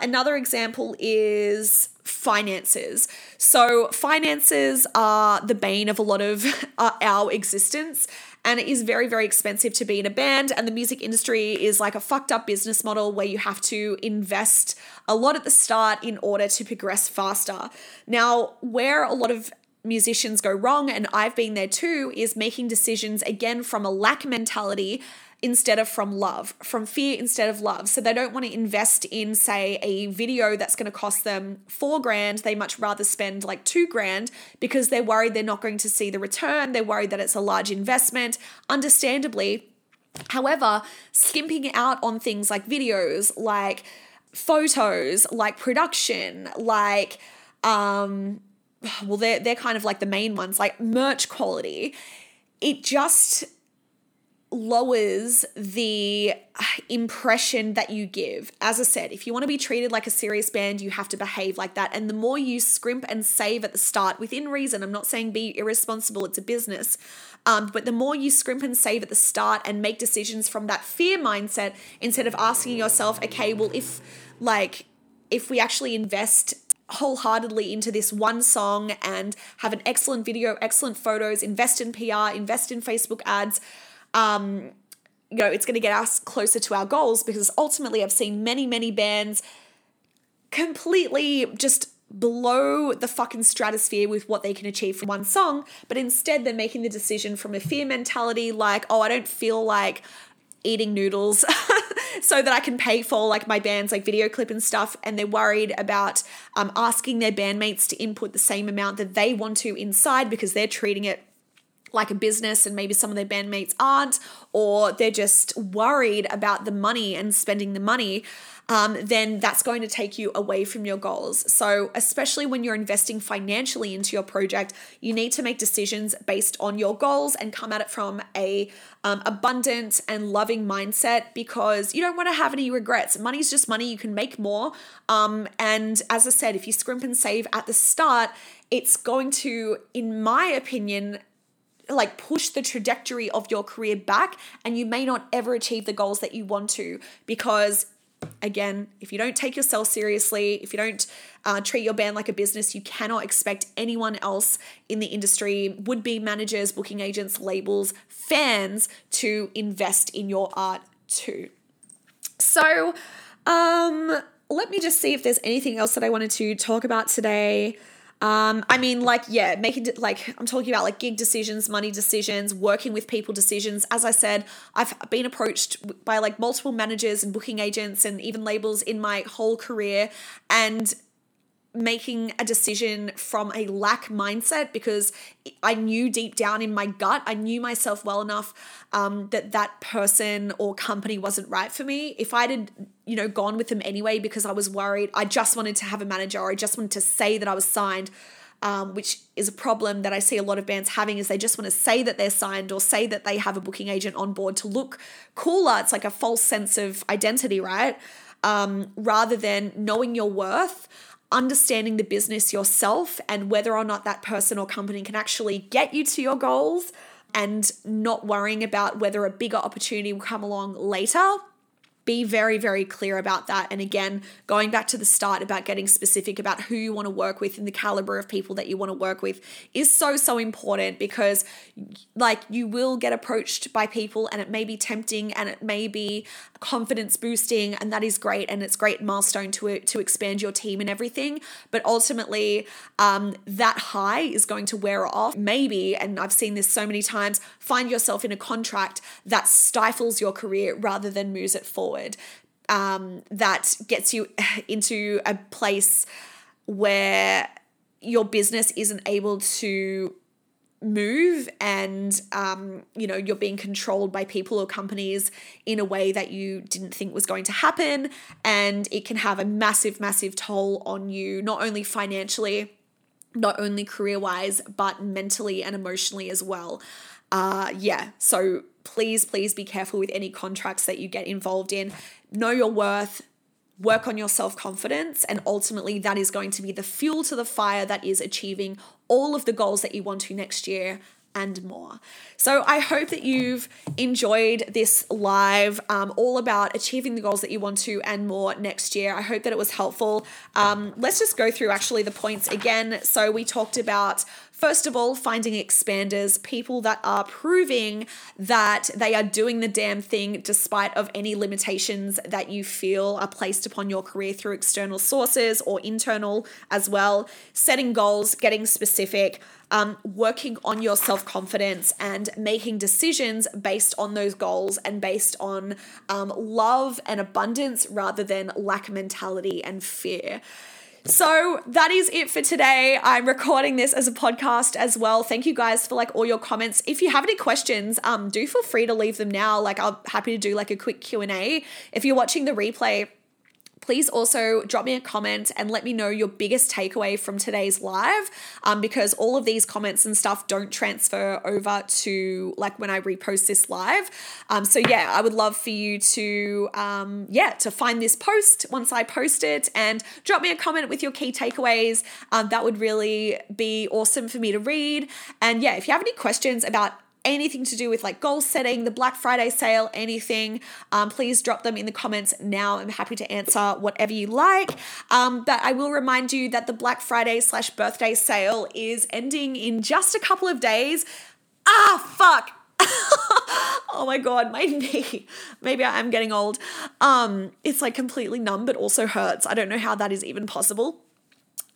Another example is finances. So, finances are the bane of a lot of uh, our existence. And it is very, very expensive to be in a band. And the music industry is like a fucked up business model where you have to invest a lot at the start in order to progress faster. Now, where a lot of musicians go wrong, and I've been there too, is making decisions again from a lack mentality instead of from love, from fear instead of love. So they don't want to invest in, say, a video that's going to cost them four grand. They much rather spend like two grand because they're worried they're not going to see the return. They're worried that it's a large investment. Understandably, however, skimping out on things like videos, like photos, like production, like, um, well, they're, they're kind of like the main ones, like merch quality. It just lowers the impression that you give. As I said, if you want to be treated like a serious band, you have to behave like that. And the more you scrimp and save at the start, within reason, I'm not saying be irresponsible, it's a business. Um, but the more you scrimp and save at the start and make decisions from that fear mindset, instead of asking yourself, okay, well, if like, if we actually invest wholeheartedly into this one song and have an excellent video, excellent photos, invest in PR, invest in Facebook ads, um, you know, it's going to get us closer to our goals because ultimately I've seen many, many bands completely just below the fucking stratosphere with what they can achieve from one song, but instead they're making the decision from a fear mentality like, oh, I don't feel like eating noodles so that I can pay for like my band's like video clip and stuff and they're worried about um, asking their bandmates to input the same amount that they want to inside because they're treating it like a business and maybe some of their bandmates aren't, or they're just worried about the money and spending the money, um, then that's going to take you away from your goals. So, especially when you're investing financially into your project, you need to make decisions based on your goals and come at it from a um, abundant and loving mindset because you don't want to have any regrets. Money's just money; you can make more. Um, and as I said, if you scrimp and save at the start, it's going to, in my opinion, like push the trajectory of your career back and you may not ever achieve the goals that you want to because again if you don't take yourself seriously if you don't uh, treat your band like a business you cannot expect anyone else in the industry would be managers booking agents labels fans to invest in your art too. So um let me just see if there's anything else that i wanted to talk about today um, I mean, like, yeah, making like I'm talking about like gig decisions, money decisions, working with people decisions. As I said, I've been approached by like multiple managers and booking agents and even labels in my whole career, and making a decision from a lack mindset because I knew deep down in my gut, I knew myself well enough um, that that person or company wasn't right for me. If I had, you know, gone with them anyway because I was worried, I just wanted to have a manager or I just wanted to say that I was signed. Um, which is a problem that I see a lot of bands having is they just want to say that they're signed or say that they have a booking agent on board to look cooler. It's like a false sense of identity, right? Um, rather than knowing your worth understanding the business yourself and whether or not that person or company can actually get you to your goals and not worrying about whether a bigger opportunity will come along later be very, very clear about that. And again, going back to the start about getting specific about who you want to work with and the caliber of people that you want to work with is so, so important because, like, you will get approached by people and it may be tempting and it may be confidence boosting, and that is great. And it's great milestone to, to expand your team and everything. But ultimately, um, that high is going to wear off. Maybe, and I've seen this so many times, find yourself in a contract that stifles your career rather than moves it forward um, that gets you into a place where your business isn't able to move and um, you know you're being controlled by people or companies in a way that you didn't think was going to happen. And it can have a massive massive toll on you not only financially not only career wise but mentally and emotionally as well. Uh yeah. So please, please be careful with any contracts that you get involved in. Know your worth, work on your self confidence, and ultimately, that is going to be the fuel to the fire that is achieving all of the goals that you want to next year and more. So I hope that you've enjoyed this live, um, all about achieving the goals that you want to and more next year. I hope that it was helpful. Um, let's just go through actually the points again. So we talked about First of all, finding expanders, people that are proving that they are doing the damn thing despite of any limitations that you feel are placed upon your career through external sources or internal as well. Setting goals, getting specific, um, working on your self confidence and making decisions based on those goals and based on um, love and abundance rather than lack mentality and fear. So that is it for today. I'm recording this as a podcast as well. Thank you guys for like all your comments. If you have any questions, um, do feel free to leave them now. Like I'm happy to do like a quick Q and A. If you're watching the replay, please also drop me a comment and let me know your biggest takeaway from today's live um, because all of these comments and stuff don't transfer over to like when I repost this live. Um, so yeah, I would love for you to um, yeah to find this post once I post it and drop me a comment with your key takeaways. Um, that would really be awesome for me to read. And yeah, if you have any questions about anything to do with like goal setting, the Black Friday sale, anything, um, please drop them in the comments now. I'm happy to answer whatever you like. Um, but I will remind you that the Black Friday slash birthday sale is ending in just a couple of days. Ah, fuck. oh my god, my knee. Maybe I am getting old. Um, it's like completely numb, but also hurts. I don't know how that is even possible.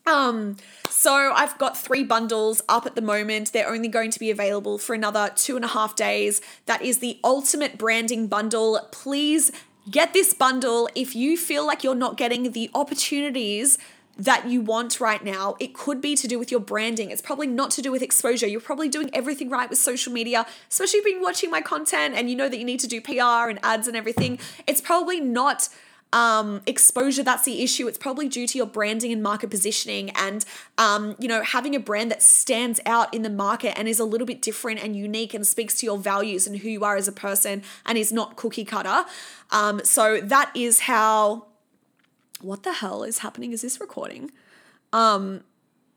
Um, so I've got three bundles up at the moment. They're only going to be available for another two and a half days. That is the ultimate branding bundle. Please get this bundle if you feel like you're not getting the opportunities that you want right now. It could be to do with your branding. It's probably not to do with exposure. You're probably doing everything right with social media, especially if you've been watching my content and you know that you need to do PR and ads and everything. It's probably not um, exposure that's the issue. It's probably due to your branding and market positioning, and um, you know having a brand that stands out in the market and is a little bit different and unique and speaks to your values and who you are as a person and is not cookie cutter. Um, so that is how. What the hell is happening? Is this recording? Um,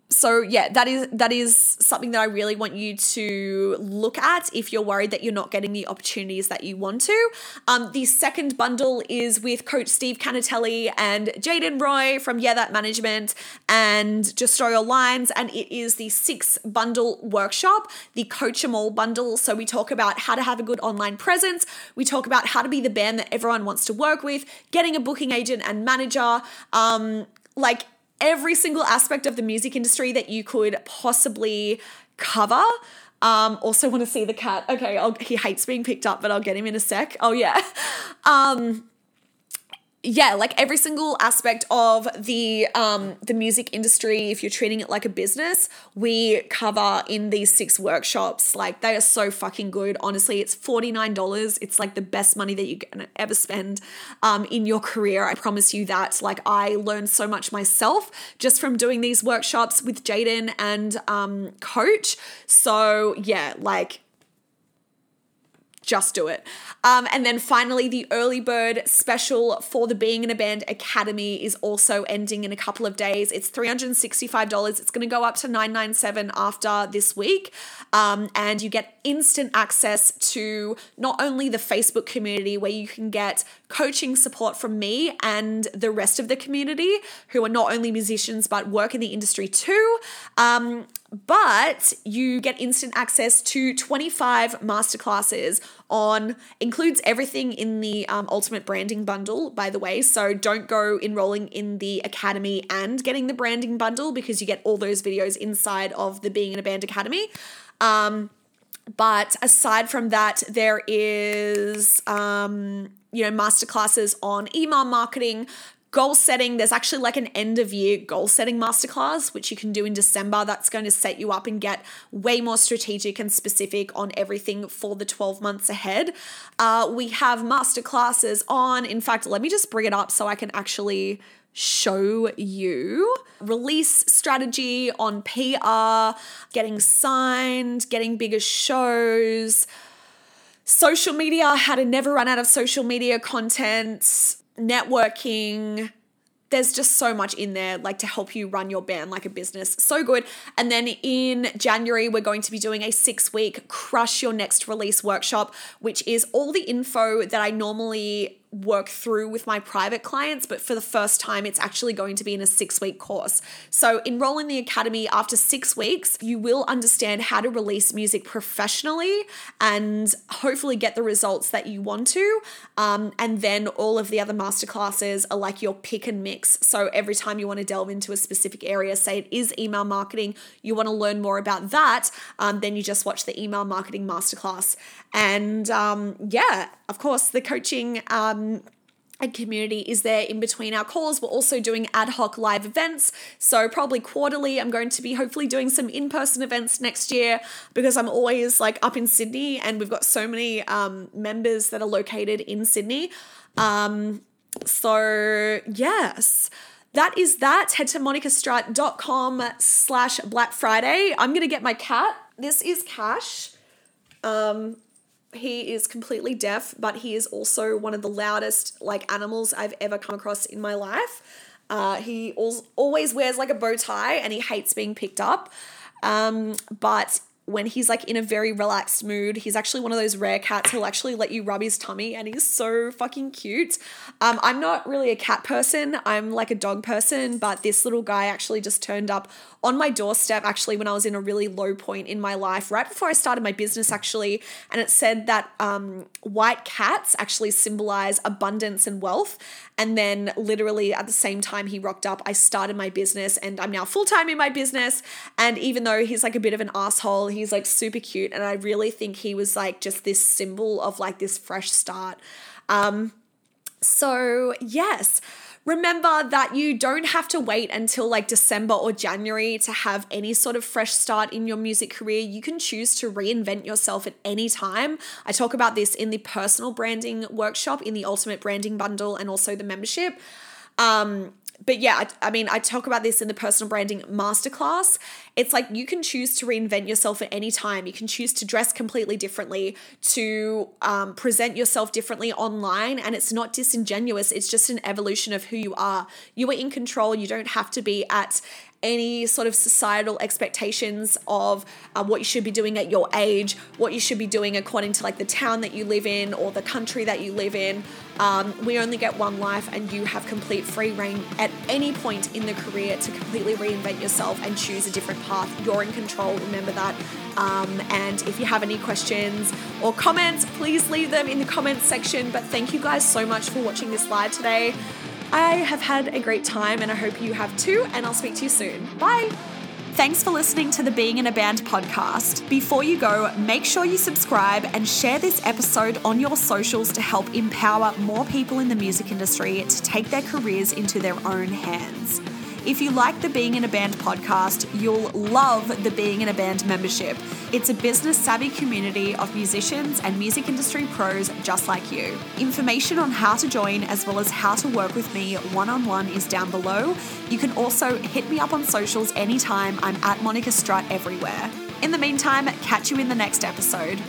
so yeah that is that is something that i really want you to look at if you're worried that you're not getting the opportunities that you want to. Um, the second bundle is with coach steve canatelli and jaden roy from yeah that management and just your lines and it is the six bundle workshop the Coach 'em All bundle. So we talk about how to have a good online presence. We talk about how to be the band that everyone wants to work with getting a booking agent and manager. Um, like every single aspect of the music industry that you could possibly cover. Um, also want to see the cat. Okay, I'll, he hates being picked up, but I'll get him in a sec. Oh yeah. Um, yeah, like every single aspect of the um, the music industry, if you're treating it like a business, we cover in these six workshops. Like they are so fucking good. Honestly, it's forty nine dollars. It's like the best money that you can ever spend um, in your career. I promise you that. Like I learned so much myself just from doing these workshops with Jaden and um, Coach. So yeah, like just do it. Um, and then finally, the early bird special for the Being in a Band Academy is also ending in a couple of days. It's $365. It's going to go up to 997 after this week. Um, and you get instant access to not only the Facebook community where you can get coaching support from me and the rest of the community who are not only musicians but work in the industry too. Um, but you get instant access to 25 masterclasses on includes everything in the um, ultimate branding bundle by the way so don't go enrolling in the academy and getting the branding bundle because you get all those videos inside of the being in a band academy um, but aside from that there is um, you know masterclasses on email marketing Goal setting, there's actually like an end of year goal setting masterclass, which you can do in December. That's going to set you up and get way more strategic and specific on everything for the 12 months ahead. Uh, we have masterclasses on, in fact, let me just bring it up so I can actually show you release strategy on PR, getting signed, getting bigger shows, social media, how to never run out of social media content, networking. There's just so much in there, like to help you run your band like a business. So good. And then in January, we're going to be doing a six week crush your next release workshop, which is all the info that I normally work through with my private clients, but for the first time, it's actually going to be in a six week course. So, enroll in the academy after six weeks, you will understand how to release music professionally and hopefully get the results that you want to. Um, and then all of the other masterclasses are like your pick and mix. So, every time you want to delve into a specific area, say it is email marketing, you want to learn more about that, um, then you just watch the email marketing masterclass. And um, yeah, of course, the coaching. Um, and community is there in between our calls. We're also doing ad hoc live events. So, probably quarterly, I'm going to be hopefully doing some in person events next year because I'm always like up in Sydney and we've got so many um, members that are located in Sydney. Um, so, yes that is that. Head to monicastrutt.com slash Black Friday. I'm going to get my cat. This is Cash. Um, he is completely deaf, but he is also one of the loudest like animals I've ever come across in my life. Uh, he always wears like a bow tie and he hates being picked up. Um, but when he's like in a very relaxed mood. He's actually one of those rare cats who'll actually let you rub his tummy and he's so fucking cute. Um, I'm not really a cat person, I'm like a dog person, but this little guy actually just turned up on my doorstep actually when I was in a really low point in my life, right before I started my business actually. And it said that um, white cats actually symbolize abundance and wealth. And then literally at the same time he rocked up, I started my business and I'm now full time in my business. And even though he's like a bit of an asshole, he's like super cute. And I really think he was like just this symbol of like this fresh start. Um, so, yes. Remember that you don't have to wait until like December or January to have any sort of fresh start in your music career. You can choose to reinvent yourself at any time. I talk about this in the personal branding workshop, in the Ultimate Branding Bundle, and also the membership. Um, but yeah, I, I, mean, I talk about this in the personal branding masterclass. It's like you can choose to reinvent yourself at any time. You can choose to dress completely differently, to um, present yourself differently online, and it's not disingenuous. It's just an evolution of who you are. You are in control. You don't have to be at any sort of societal expectations of uh, what you should be doing at your age, what you should be doing according to like the town that you live in or the country that you live in. Um, we only get one life, and you have complete free reign at any point in the career to completely reinvent yourself and choose a different path. You're in control, remember that. Um, and if you have any questions or comments, please leave them in the comments section. But thank you guys so much for watching this live today. I have had a great time and I hope you have too, and I'll speak to you soon. Bye. Thanks for listening to the Being in a Band podcast. Before you go, make sure you subscribe and share this episode on your socials to help empower more people in the music industry to take their careers into their own hands. If you like the Being in a Band podcast, you'll love the Being in a Band membership. It's a business savvy community of musicians and music industry pros just like you. Information on how to join as well as how to work with me one on one is down below. You can also hit me up on socials anytime. I'm at Monica Strutt everywhere. In the meantime, catch you in the next episode.